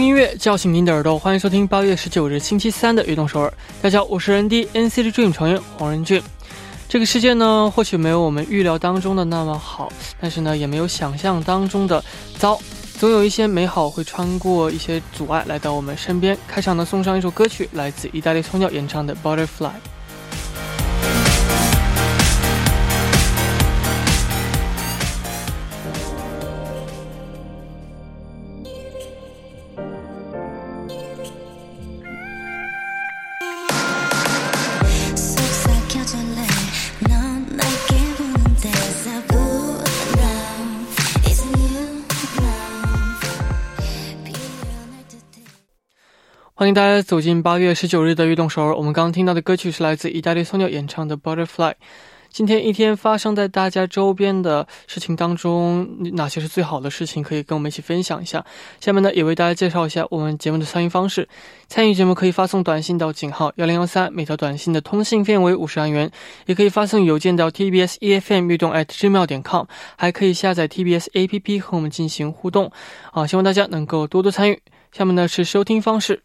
音乐叫醒您的耳朵，欢迎收听八月十九日星期三的《运动首尔》。大家好，我是人 D NCT Dream 成员黄仁俊。这个世界呢，或许没有我们预料当中的那么好，但是呢，也没有想象当中的糟。总有一些美好会穿过一些阻碍来到我们身边。开场呢，送上一首歌曲，来自意大利松鸟演唱的《Butterfly》。欢迎大家走进八月十九日的运动首尔。我们刚刚听到的歌曲是来自意大利松鸟演唱的《Butterfly》。今天一天发生在大家周边的事情当中，哪些是最好的事情？可以跟我们一起分享一下。下面呢，也为大家介绍一下我们节目的参与方式。参与节目可以发送短信到井号幺零幺三，每条短信的通信费为五十韩元；也可以发送邮件到 tbs efm 运动 at gmail 点 com，还可以下载 TBS APP 和我们进行互动。啊，希望大家能够多多参与。下面呢是收听方式。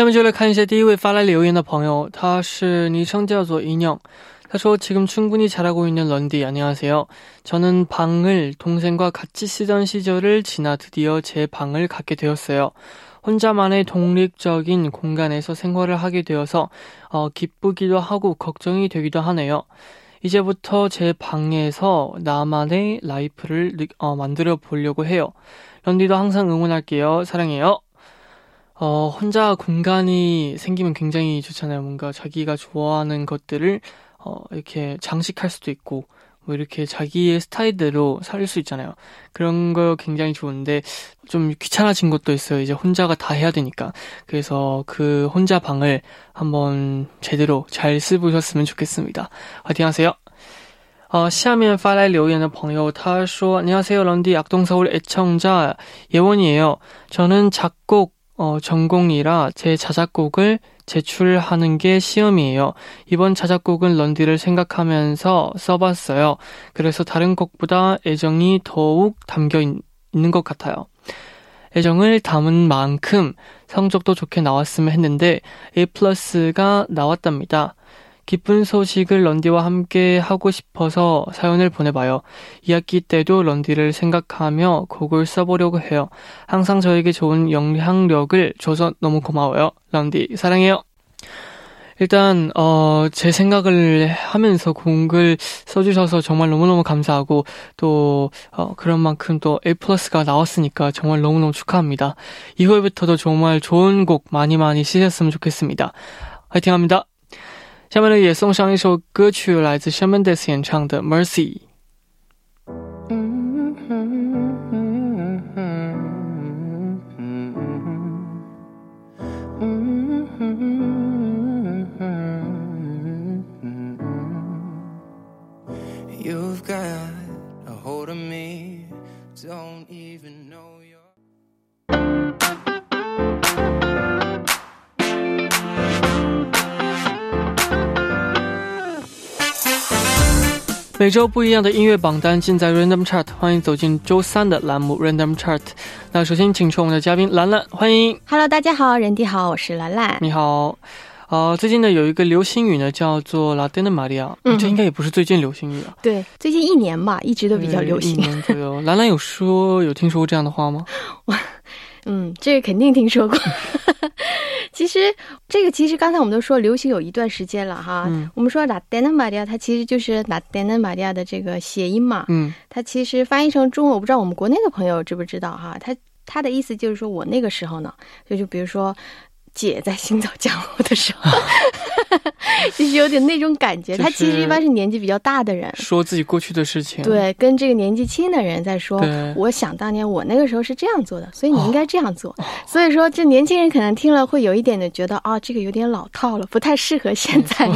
下面就来看一下第一位发来留言的朋友，他是昵称叫做인형他说지금충분히잘하고있는런디안녕하세요저는방을동생과같이쓰던시절을지나드디어제방을갖게되었어요혼자만의독립적인공간에서생활을하게되어서어기쁘기도하고걱정이되기도하네요이제부터제방에서나만의라이프를어만들어보려고해요런디도항상응원할게요사랑해요 어, 혼자 공간이 생기면 굉장히 좋잖아요. 뭔가 자기가 좋아하는 것들을, 어, 이렇게 장식할 수도 있고, 뭐 이렇게 자기의 스타일대로 살 수 있잖아요. 그런 거 굉장히 좋은데, 좀 귀찮아진 것도 있어요. 이제 혼자가 다 해야 되니까. 그래서 그 혼자 방을 한번 제대로 잘 쓰보셨으면 좋겠습니다. 화이팅 하세요. 어, 下面发来留言的朋友，他说：“안녕하세요，런디악동서울애청자 예원이에요。저는 작곡 어, 전공이라 제 자작곡을 제출하는 게 시험이에요. 이번 자작곡은 런디를 생각하면서 써봤어요. 그래서 다른 곡보다 애정이 더욱 담겨 있, 있는 것 같아요. 애정을 담은 만큼 성적도 좋게 나왔으면 했는데 A 플러스가 나왔답니다. 기쁜 소식을 런디와 함께 하고 싶어서 사연을 보내봐요. 2학기 때도 런디를 생각하며 곡을 써보려고 해요. 항상 저에게 좋은 영향력을 줘서 너무 고마워요. 런디 사랑해요. 일단 어, 제 생각을 하면서 곡을 써주셔서 정말 너무너무 감사하고 또 어, 그런 만큼 또 A 플러스가 나왔으니까 정말 너무너무 축하합니다. 이후부터도 정말 좋은 곡 많이 많이 쓰셨으면 좋겠습니다. 화이팅 합니다. 下面呢也送上一首歌曲，来自 s h a m a n d e s 演唱的《Mercy》。每周不一样的音乐榜单尽在 Random Chart，欢迎走进周三的栏目 Random Chart。那首先请出我们的嘉宾兰兰，欢迎。Hello，大家好，人弟好，我是兰兰。你好。呃，最近呢有一个流行语呢叫做 La d e n Maria，、嗯这应该也不是最近流行语啊，对，最近一年吧，一直都比较流行一行。年左右。兰兰有说有听说过这样的话吗？嗯，这个肯定听说过。其实这个其实刚才我们都说流行有一段时间了哈。嗯我们说 La d e n Maria，它其实就是 La d e n Maria 的这个谐音嘛。嗯它其实翻译成中文，我不知道我们国内的朋友知不知道哈。它它的意思就是说我那个时候呢，就就比如说。姐在行走江湖的时候，就 是有点那种感觉。他其实一般是年纪比较大的人，说自己过去的事情。，对，跟这个年纪轻的人在说，我想当年我那个时候是这样做的，所以你应该这样做。所以说，这年轻人可能听了会有一点的觉得啊，这个有点老套了，不太适合现在。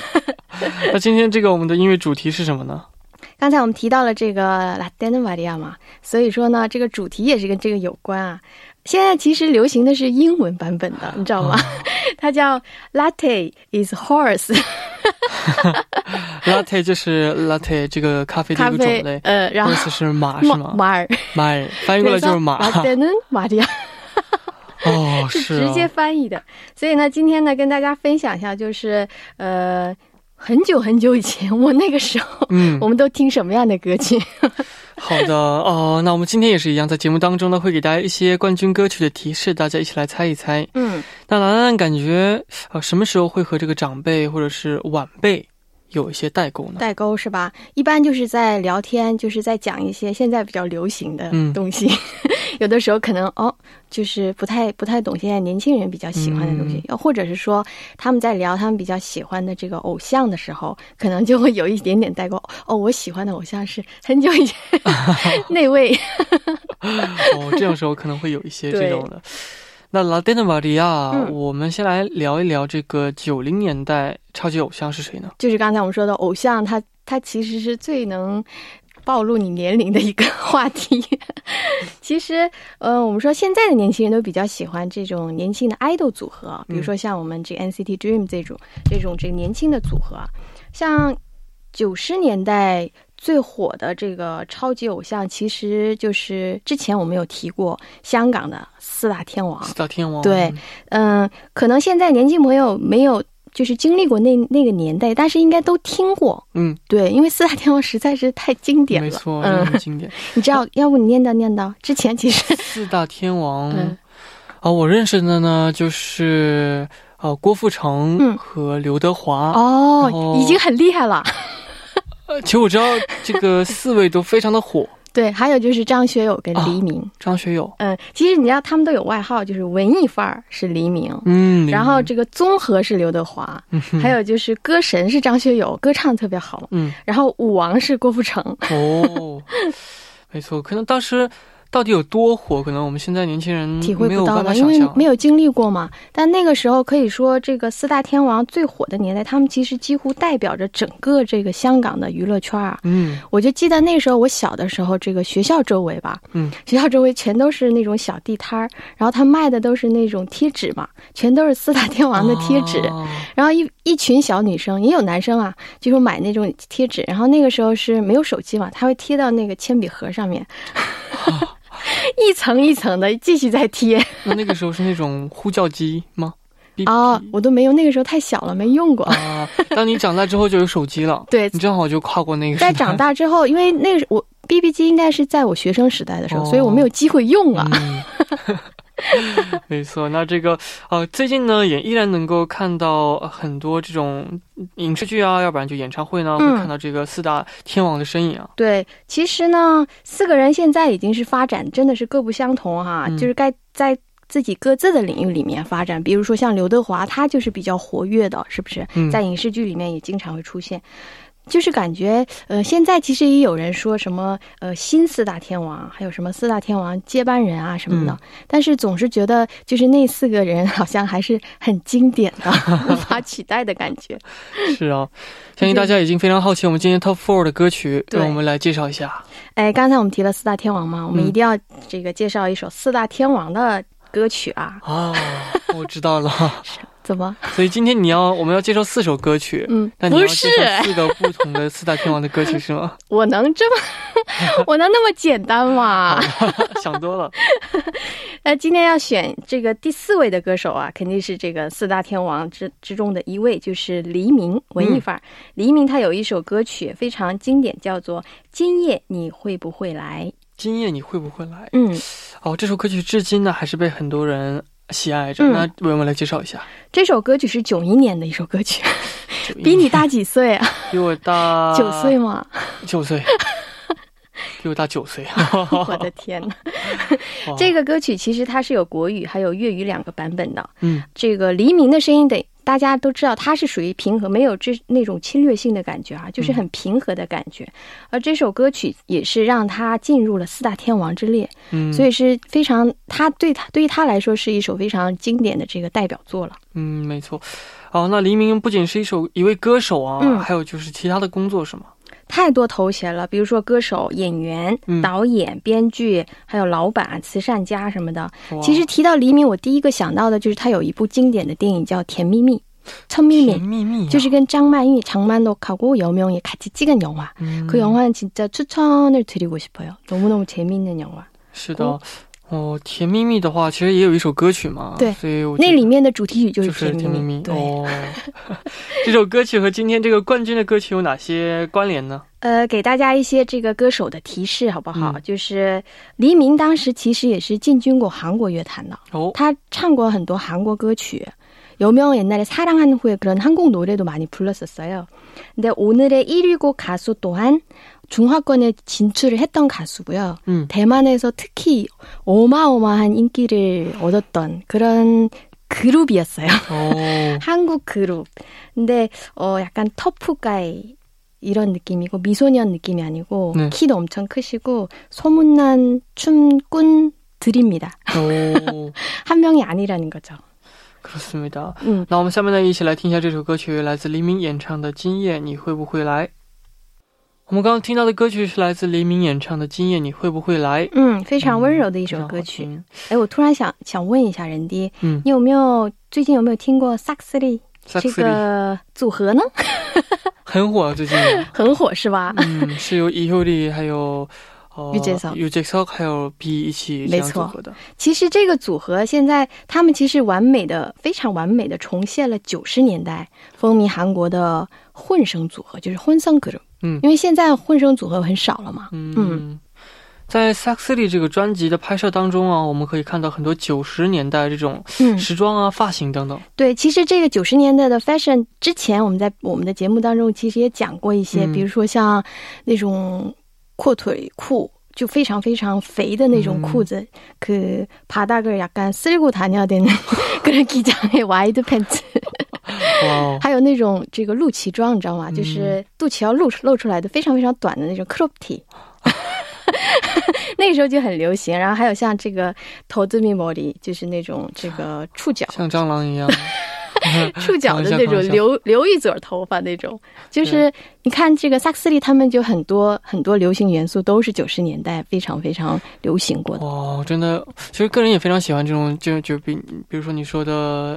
那今天这个我们的音乐主题是什么呢？刚才我们提到了这个 La d e n Maria 嘛，所以说呢，这个主题也是跟这个有关啊。现在其实流行的是英文版本的，你知道吗？它叫 Latte is horse，latte 就是 latte 这个咖啡的一个种类，，啡呃，然后 horse 是马是吗？马尔，马儿翻译过来就是马。La d e n Maria。哦，是是直接啊，翻译的。所以呢，今天呢，跟大家分享一下，就是呃，很久很久以前，我那个时候，嗯我，们都听什么样的歌曲？好的哦。那我们今天也是一样，在节目当中呢，会给大家一些冠军歌曲的提示，大家一起来猜一猜。嗯，那兰兰感觉，呃，什么时候会和这个长辈或者是晚辈有一些代沟呢？代沟是吧？一般就是在聊天，就是在讲一些现在比较流行的嗯东西。有的时候可能哦，就是不太不太懂现在年轻人比较喜欢的东西，又、或者是说他们在聊他们比较喜欢的这个偶像的时候，可能就会有一点点代沟。哦，我喜欢的偶像是很久以前 那位。哦，这种时候可能会有一些这种的。那拉丁的玛利亚，嗯我们先来聊一聊这个九零年代超级偶像是谁呢？就是刚才我们说的偶像，他他其实是最能暴露你年龄的一个 话题。其实，呃，我们说现在的年轻人都比较喜欢这种年轻的 idol 组合，比如说像我们这个 NCT Dream 这种这种这个年轻的组合啊，像九十年代。最火的这个超级偶像，其实就是之前我们有提过香港的四大天王，四大天王。对嗯，可能现在年轻朋友没有就是经历过那那个年代，但是应该都听过。嗯，对，因为四大天王实在是太经典了。没错，经典。你知道，要不你念叨念叨？之前其实，四大天王，嗯啊，我认识的呢就是呃郭富城嗯和刘德华。哦，已经很厉害了。呃其实我知道这个四位都非常的火。对，还有就是张学友跟黎明。张学友，嗯，其实你知道他们都有外号，就是文艺范儿是黎明，嗯，然后这个综合是刘德华，嗯还有就是歌神是张学友，歌唱特别好。嗯然后舞王是郭富城。哦，没错，可能当时到底有多火，可能我们现在年轻人体会不到的，因为。没有经历过嘛。但那个时候可以说，这个四大天王最火的年代，他们其实几乎代表着整个这个香港的娱乐圈啊。嗯我就记得那时候我小的时候，这个学校周围吧，嗯，学校周围全都是那种小地摊儿，然后他卖的都是那种贴纸嘛，全都是四大天王的贴纸。哦然后一一群小女生，也有男生啊，就是买那种贴纸。然后那个时候是没有手机嘛，他会贴到那个铅笔盒上面，一层一层的继续再贴。那那个时候是那种呼叫机吗？哔哦哔，我都没有，那个时候太小了，没用过。啊，当你长大之后就有手机了，对你正好就跨过那个时代。在长大之后，因为那个我 BB 机应该是在我学生时代的时候，哦所以我没有机会用啊。嗯，没错。那这个呃，最近呢也依然能够看到呃很多这种影视剧啊，要不然就演唱会呢，嗯会看到这个四大天王的身影啊。对，其实呢，四个人现在已经是发展真的是各不相同哈、嗯就是该在。自己各自的领域里面发展，比如说像刘德华，他就是比较活跃的，是不是？嗯在影视剧里面也经常会出现。就是感觉，呃，现在其实也有人说什么，呃，新四大天王，还有什么四大天王接班人啊什么的，嗯但是总是觉得，就是那四个人好像还是很经典的，无法取代的感觉。是啊，相信大家已经非常好奇我们今天 Top Four 的歌曲，对让我们来介绍一下。哎，刚才我们提了四大天王嘛，我们嗯一定要这个介绍一首四大天王的歌曲啊。啊，我知道了，怎么？所以今天你要我们要介绍四首歌曲，嗯，那你要不介是，绍四个不同的四大天王的歌曲是吗？我能这么，我能那么简单吗？想多了。那今天要选这个第四位的歌手啊，肯定是这个四大天王之之中的一位，就是黎明，文艺范儿。黎明他有一首歌曲非常经典，叫做《今夜你会不会来》。今夜你会不会来？嗯，哦，这首歌曲至今呢还是被很多人喜爱着。嗯那为我们来介绍一下，这首歌曲是九一年的一首歌曲，比你大几岁啊？比我大 九岁吗？九岁，比我大九岁。我的天呐！这个歌曲其实它是有国语还有粤语两个版本的。嗯这个黎明的声音得大家都知道，它是属于平和，没有这那种侵略性的感觉啊，就是很平和的感觉。而这首歌曲也是让他进入了四大天王之列，嗯，所以是非常他对他对于他来说是一首非常经典的这个代表作了。嗯没错。哦，那黎明不仅是一首一位歌手啊，嗯还有就是其他的工作是吗？太多头衔了，比如说歌手、演员、嗯导演、编剧，还有老板、慈善家什么的。哇其实提到黎明，我第一个想到的就是他有一部经典的电影叫《甜蜜蜜》，천미 甜 미， 蜜蜜啊、就是跟张曼玉、장만옥하고여명이같이찍은영화。 嗯 그 영화는 진짜 추천을 드리고 싶어요. 너무너무 재밌는 영화. 是的。 哦，甜蜜蜜的话，其实也有一首歌曲嘛，对所以我觉得那里面的主题曲就就是是甜甜蜜蜜。蜜对，哦，这首歌曲和今天这个冠军的歌曲有哪些关联呢？呃，给大家一些这个歌手的提示好不好？嗯就是黎明当时其实也是进军过韩国乐坛的，哦，他唱过很多韩国歌曲。여명 옛날에 사랑한 후에 그런 한국 노래도 많이 불렀었어요. 근데 오늘의 1위 곡 가수 또한 중화권에 진출을 했던 가수고요. 嗯 대만에서 특히 어마어마한 인기를 얻었던 그런 그룹이었어요. 哦， 한국 그룹. 근데 어 약간 터프가이 이런 느낌이고 미소년 느낌이 아니고 네. 키도 엄청 크시고 소문난 춤꾼들입니다. 哦， 한 명이 아니라는 거죠. 그렇습니다. 음. 那我们下面呢，一起来听一下这首歌曲，来自黎明演唱的《今夜你会不会来》。 我们刚刚听到的歌曲是来自黎明演唱的《今夜你会不会来》。嗯，非常温柔的一首歌曲。哎、我突然想想问一下人爹，嗯，你有没有最近有没有听过 Saxley 这个组合呢？很火、啊、最近。很火是吧？嗯，是由 E 秀丽还有。u j a u j a 还有 B 一起没错其实这个组合现在他们其实完美的、非常完美的重现了九十年代风靡韩国的混声组合，就是混声 group。嗯因为现在混声组合很少了嘛。嗯嗯在《Saxily》这个专辑的拍摄当中啊，我们可以看到很多九十年代这种嗯，时装啊、发型等等。对，其实这个九十年代的 fashion 之前我们在我们的节目当中其实也讲过一些，嗯比如说像那种阔腿裤。就非常非常肥的那种裤子，그바닥을약간쓸고다녀야되는 그런기장의 와이드 팬츠，哇 哦，还有那种这个露脐装，你知道吗？嗯就是肚脐要露出露出来的，非常非常短的那种 crop T。那个时候就很流行，然后还有像这个头字密摩里，就是那种这个触角、像蟑螂一样。触角的那种留留一撮头发那种，就是你看这个萨克斯利他们就很多很多流行元素都是九十年代非常非常流行过的。哦，真的，其实个人也非常喜欢这种，就就比比如说你说的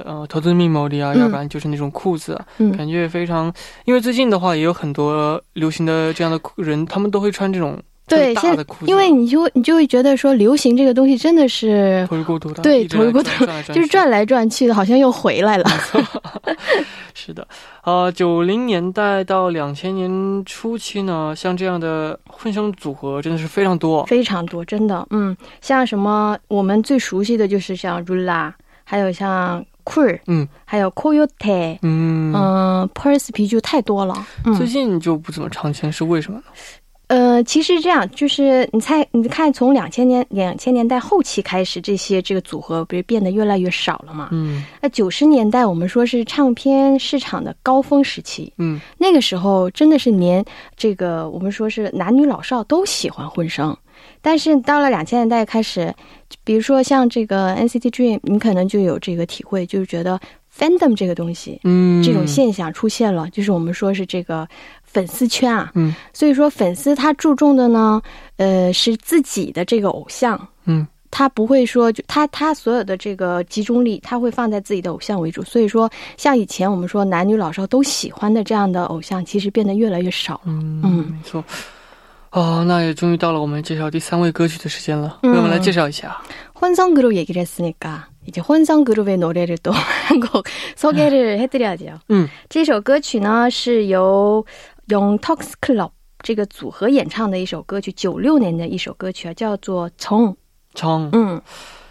呃投资密谋里啊，嗯。要不然就是那种裤子感觉非常。因为最近的话，也有很多流行的这样的裤人，他们都会穿这种对，现特别大的裤子，因为你就你就会觉得说流行这个东西真的是头够多大，对一直来头就是转来转去的，好像又回来了。是的，呃，九零年代到两千年初期呢，像这样的混声组合真的是非常多。非常多，真的，嗯，像什么我们最熟悉的就是像 Rula，还有像 Cool，嗯，还有 Coyote，嗯，嗯、p u r s 啤酒太多了，最嗯，近就不怎么常见，是为什么呢？呃，其实这样，就是你猜，你看从两千年两千年代后期开始，这些这个组合不是变得越来越少了嘛？嗯那九十年代我们说是唱片市场的高峰时期，嗯那个时候真的是连这个我们说是男女老少都喜欢混声，但是到了两千年代开始，比如说像这个 NCT Dream，你可能就有这个体会，就是觉得 fandom 这个东西，嗯，这种现象出现了，就是我们说是这个粉丝圈啊，嗯所以说粉丝他注重的呢，呃，是自己的这个偶像。嗯 他不会说，就他他所有的这个集中力，他会放在自己的偶像为主。所以说，像以前我们说男女老少都喜欢的这样的偶像，其实变得越来越少了。嗯嗯，没错。哦，那也终于到了我们介绍第三位歌曲的时间了。为我们来介绍一下。혼성그룹얘기를했으니까이제혼성그룹의노래를또한곡소개를해드려야죠嗯，这首歌曲呢是由 用 Tox Club 这个组合演唱的一首歌曲，九六年的一首歌曲啊，叫做《从从》。嗯，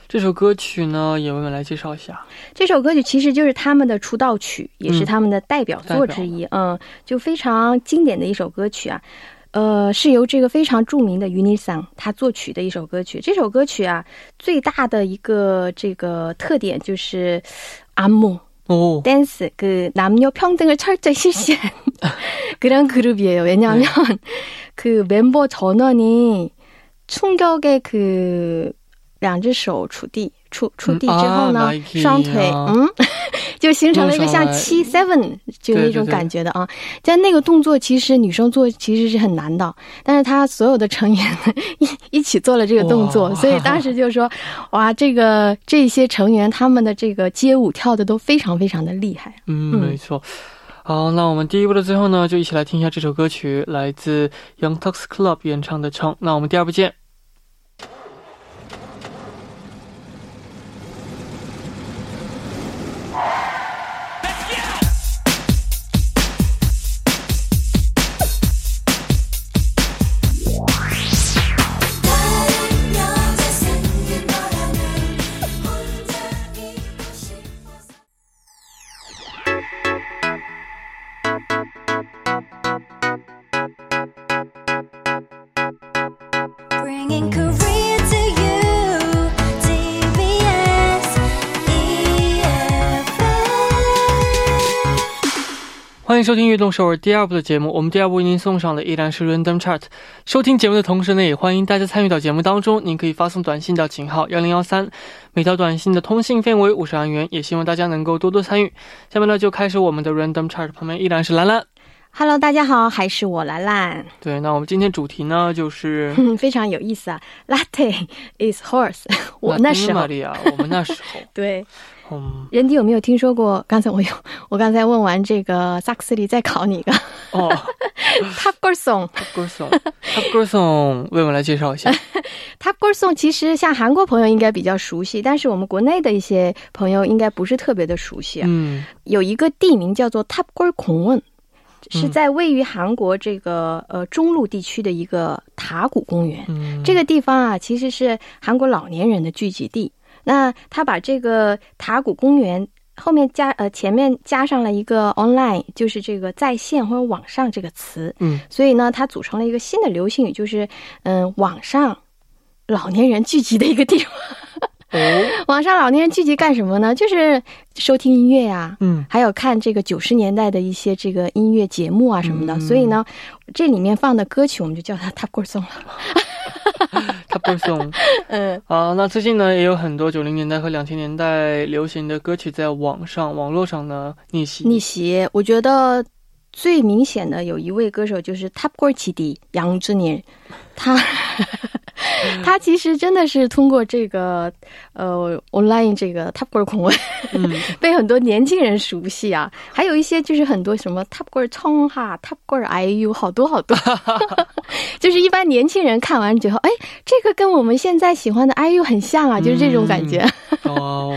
这首歌曲呢，也为我们来介绍一下。这首歌曲其实就是他们的出道曲，也是他们的代表作之一。嗯，就非常经典的一首歌曲啊。呃，是由这个非常著名的 Unisan 他作曲的一首歌曲。这首歌曲啊，最大的一个这个特点就是阿木。 오. 댄스 그 남녀 평등을 철저히 실시한 그런 그룹이에요. 왜냐하면 네. 그 멤버 전원이 충격의 그 两只手触地，触触地之后呢，双腿，嗯，就形成了一个像七 seven 就那种感觉的啊。但那个动作其实女生做其实是很难的，但是她所有的成员一一起做了这个动作，所以当时就说，哇，这个这些成员他们的这个街舞跳的都非常非常的厉害。嗯，没错。好，那我们第一部的最后呢，就一起来听一下这首歌曲，来自 Young Tux Club 演唱的《唱》。那我们第二部见。收听《悦动首尔》第二部的节目。我们第二部为您送上的依然是 Random Chart。收听节目的同时呢，也欢迎大家参与到节目当中。您可以发送短信到井号幺零幺三，每条短信的通信费为五十韩元。也希望大家能够多多参与。下面呢，就开始我们的 Random Chart。旁边依然是兰兰。Hello，大家好，还是我兰兰。对，那我们今天主题呢，就是 非常有意思啊。Latte is horse。我那时候，我们那时候，对。嗯，人迪有没有听说过？刚才我有，我刚才问完这个萨克斯里，再考你一个。哦，Top Girl Song，Top Girl Song，Top Girl Song，为我们来介绍一下。Top Girl Song 其实像韩国朋友应该比较熟悉，但是我们国内的一些朋友应该不是特别的熟悉。嗯，有一个地名叫做 Top Girl 孔问，是在位于韩国这个呃中路地区的一个塔谷公园。嗯，这个地方啊，其实是韩国老年人的聚集地。那他把这个塔古公园后面加呃前面加上了一个 online，就是这个在线或者网上这个词，嗯，所以呢，它组成了一个新的流行语，就是嗯网上老年人聚集的一个地方。哦，网上老年人聚集干什么呢？就是收听音乐呀，嗯，还有看这个九十年代的一些这个音乐节目啊什么的。所以呢，这里面放的歌曲我们就叫它 Top Girl Song 了。他不送，嗯，啊，那最近呢也有很多九零年代和两千年代流行的歌曲在网上、网络上呢逆袭。逆袭，我觉得最明显的有一位歌手就是 Top Girl 起底杨志年，他。他其实真的是通过这个呃 online 这个 Top Girl 孔文，被很多年轻人熟悉啊。还有一些就是很多什么 Top Girl 冲哈 Top Girl IU 好多好多，就是一般年轻人看完之后，哎，这个跟我们现在喜欢的 IU 很像啊，就是这种感觉。哦，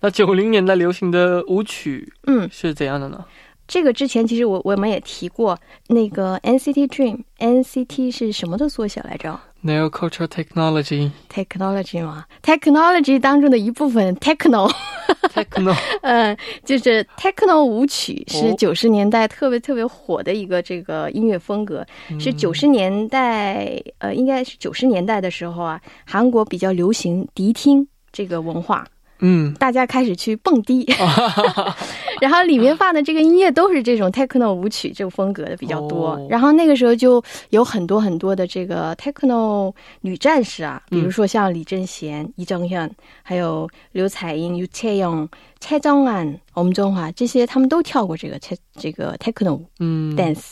那九零年代流行的舞曲，嗯，是怎样的呢？这个之前其实我我们也提过，那个 NCT Dream，NCT 是什么的缩写来着？Neo Culture Technology，Technology 嘛，Technology 当中的一部分，Techno，Techno，嗯，就是 Techno 舞曲是九十年代特别特别火的一个这个音乐风格，是九十年代，呃，应该是九十年代的时候啊，韩国比较流行迪厅这个文化。嗯，大家开始去蹦迪，然后里面放的这个音乐都是这种 techno 舞曲这种风格的比较多。然后那个时候就有很多很多的这个 techno 女战士啊，比如说像李贞贤、李正현，还有刘彩英、유채영蔡정안我们中华这些，他们都跳过这个这这个 techno 嗯 dance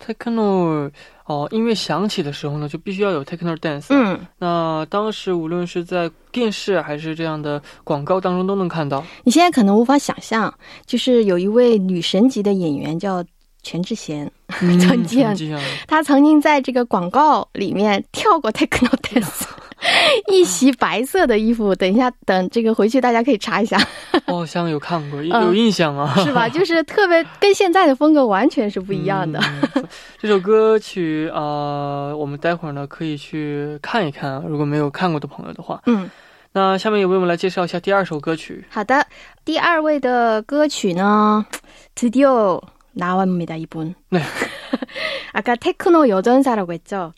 techno。 哦，音乐响起的时候呢，就必须要有 techno dance。嗯，那当时无论是在电视还是这样的广告当中都能看到。你现在可能无法想象，就是有一位女神级的演员叫全智贤，曾经她曾经在这个广告里面跳过 techno dance。一袭白色的衣服，等一下，等这个回去大家可以查一下。好像有看过，有印象啊，是吧？就是特别跟现在的风格完全是不一样的。这首歌曲啊，我们待会儿呢可以去看一看，如果没有看过的朋友的话。嗯，那下面也为我们来介绍一下第二首歌曲。好的，第二位的歌曲呢，드디어나왔습니다一분 네， 아까테크노여전사라고했죠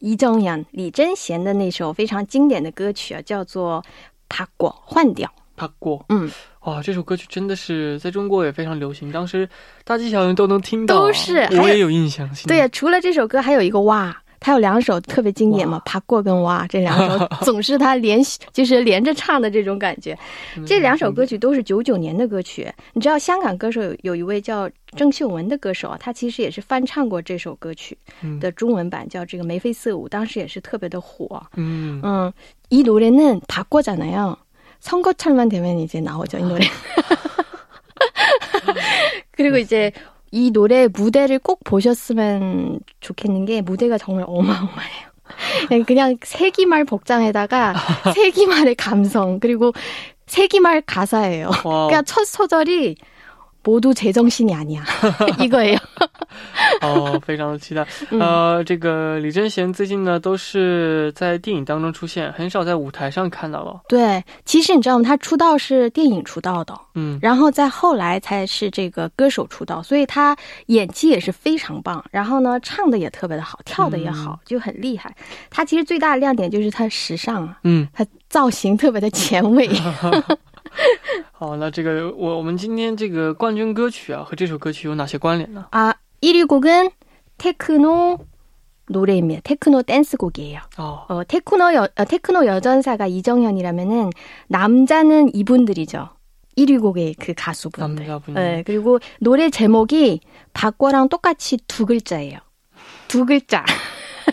李正阳、李贞贤的那首非常经典的歌曲啊，叫做《爬过换掉》。爬过，嗯，哇，这首歌曲真的是在中国也非常流行，当时大街小巷都能听到，都是，我也有印象。对呀，除了这首歌，还有一个哇。他有两首特别经典嘛，爬过跟哇这两首总是他连续就是连着唱的这种感觉。这两首歌曲都是九九年的歌曲。你知道香港歌手有有一位叫郑秀文的歌手啊，他其实也是翻唱过这首歌曲的中文版，叫这个眉飞色舞，当时也是特别的火。嗯嗯，이노래는바꿔잖아요선거철만되면이제나오죠이노래 그리고이제 이 노래 무대를 꼭 보셨으면 좋겠는 게 무대가 정말 어마어마해요. 그냥 세기말 복장에다가 세기말의 감성 그리고 세기말 가사예요. 그러니까 첫 소절이 모두 제정신이 아니야. 이거예요. 哦，非常的期待。呃，这个李贞贤最近呢都是在电影当中出现，很少在舞台上看到了。对，其实你知道吗？他出道是电影出道的，嗯，然后在后来才是这个歌手出道，所以他演技也是非常棒，然后呢唱的也特别的好，跳的也好，就很厉害。他其实最大的亮点就是他时尚啊，嗯，他造型特别的前卫。 好，那这个我我们今天这个冠军歌曲啊，和这首歌曲有哪些关联呢？啊，1위곡은테크노노래입니다테크노댄스곡이에요 어, 어테크노여어테크노여전사가이정현이라면은남자는이분들이죠1위곡의그 가수분 남자분 네, 그리고노래제목이박과랑똑같이두글자예요두글자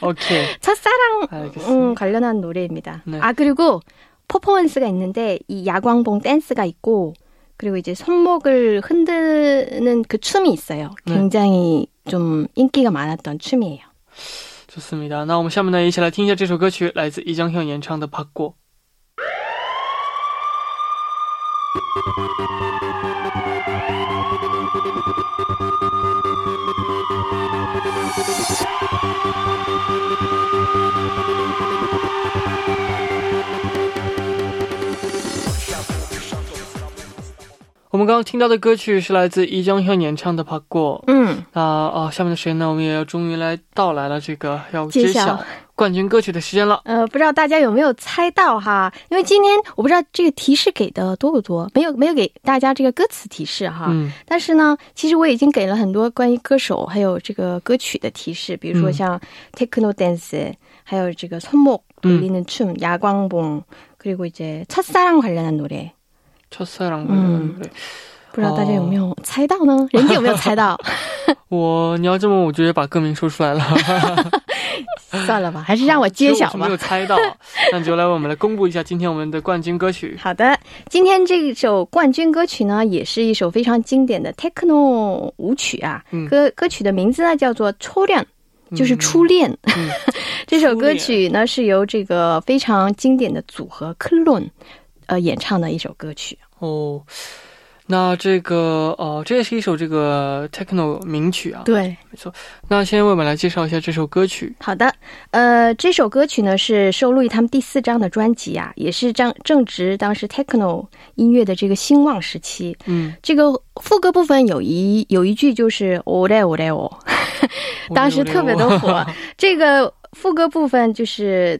오케이 첫사랑음관련한노래입니다네아그리고 퍼포먼스가 있는데 이 야광봉 댄스가 있고 그리고 이제 손목을 흔드는 그 춤이 있어요. 굉장히 네. 좀 인기가 많았던 춤이에요. 좋습니다. 那我们下面呢一起来听一下这首歌曲，来自이정현演唱的《바꿔》。 我 们刚刚听到的歌曲是来自一江현演唱的《爬过》。嗯，那啊，下面的时间呢，我们也要终于来到来了这个要揭晓冠军歌曲的时间了。呃，不知道大家有没有猜到哈？因为今天我不知道这个提示给的多不多，没有没有给大家这个歌词提示哈。嗯。但是呢，其实我已经给了很多关于歌手还有这个歌曲的提示，比如说像 techno dance，还有这个손목돌리는춤야광봉그리고이제첫사랑관련한노래 첫사랑嗯，不知道大家有没有猜到呢？人家有没有猜到？我你要这么，我直接把歌名说出来了。算了吧，还是让我揭晓吧。没有猜到，那就来我们来公布一下今天我们的冠军歌曲。好的，今天这首冠军歌曲呢，也是一首非常经典的 techno 舞曲啊。歌歌曲的名字呢叫做《初恋》，就是初恋。这首歌曲呢是由这个非常经典的组合 Clone。 呃，演唱的一首歌曲哦。那这个呃，这也是一首这个 techno 名曲啊。对，没错。那先为我们来介绍一下这首歌曲。好的，呃，这首歌曲呢是收录于他们第四张的专辑啊，也是正正值当时 techno 音乐的这个兴旺时期。嗯，这个副歌部分有一有一句就是“我来我来我”，当时特别的火。这个副歌部分就是。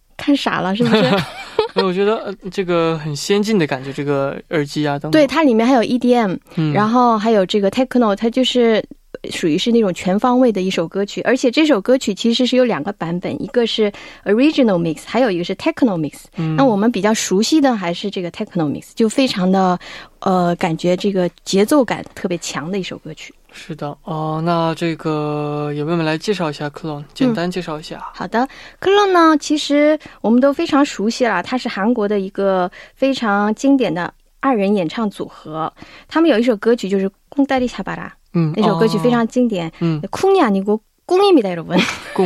看傻了，是不是？我觉得呃这个很先进的感觉，这个耳机啊等等。对，，它里面还有 EDM，、嗯，然后还有这个 techno，它就是属于是那种全方位的一首歌曲。而且这首歌曲其实是有两个版本，一个是 original mix，还有一个是 techno mix。嗯那我们比较熟悉的还是这个 techno mix，就非常的呃，感觉这个节奏感特别强的一首歌曲。是的哦那这个有没有人来介绍一下克隆？简单介绍一下。好的克隆呢其实我们都非常熟悉了他是韩国的一个非常经典的二人演唱组合。他们有一首歌曲就是 kunta 拉。嗯那首歌曲非常经典。嗯库尼亚尼国公音米袋罗文。库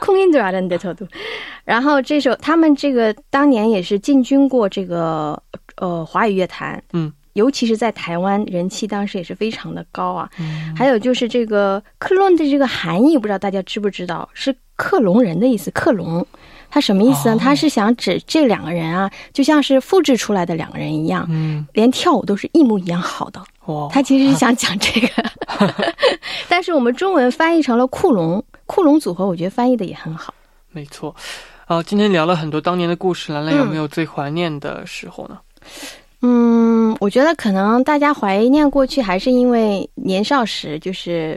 库 音对吧阿兰德特图然后这首他们这个当年也是进军过这个呃华语乐坛。嗯。尤其是在台湾人气当时也是非常的高啊。嗯还有就是这个克隆的这个含义，不知道大家知不知道？是克隆人的意思，克隆。它什么意思呢？哦它是想指这两个人啊，就像是复制出来的两个人一样，嗯连跳舞都是一模一样好的。哇，他其实是想讲这个，但是我们中文翻译成了库隆，库隆组合，我觉得翻译的也很好。没错。啊，今天聊了很多当年的故事，兰兰有嗯没有最怀念的时候呢？嗯，我觉得可能大家怀念过去，还是因为年少时，就是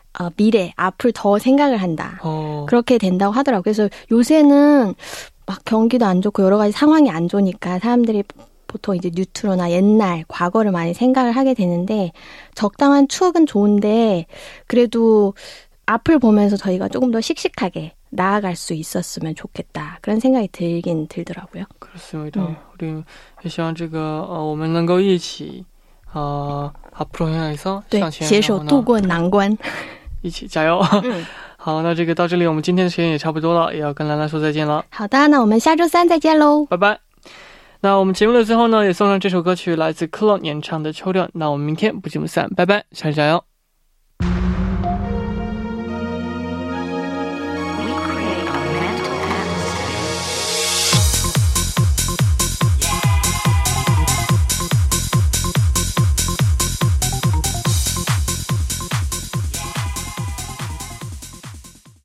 어, 미래 앞을 더 생각을 한다. 어, 그렇게 된다고 하더라고요. 그래서 요새는 막 경기도 안 좋고 여러 가지 상황이 안 좋으니까 사람들이 보통 이제 뉴트로나 옛날 과거를 많이 생각을 하게 되는데 적당한 추억은 좋은데 그래도 앞을 보면서 저희가 조금 더 씩씩하게 나아갈 수 있었으면 좋겠다 그런 생각이 들긴 들더라고요. 그렇습니다. 음. 우리 也希望这个呃，我们能够一起呃，앞으로향해서 对向，前，携手然后呢度过难关。 一起加油。嗯，好，那这个到这里，我们今天的时间也差不多了，也要跟兰兰说再见了，好的，那我们下周三再见喽。拜拜。那我们节目的最后呢，也送上这首歌曲，来自科洛演唱的《秋天》。那我们明天不见不散，拜拜，下期加油。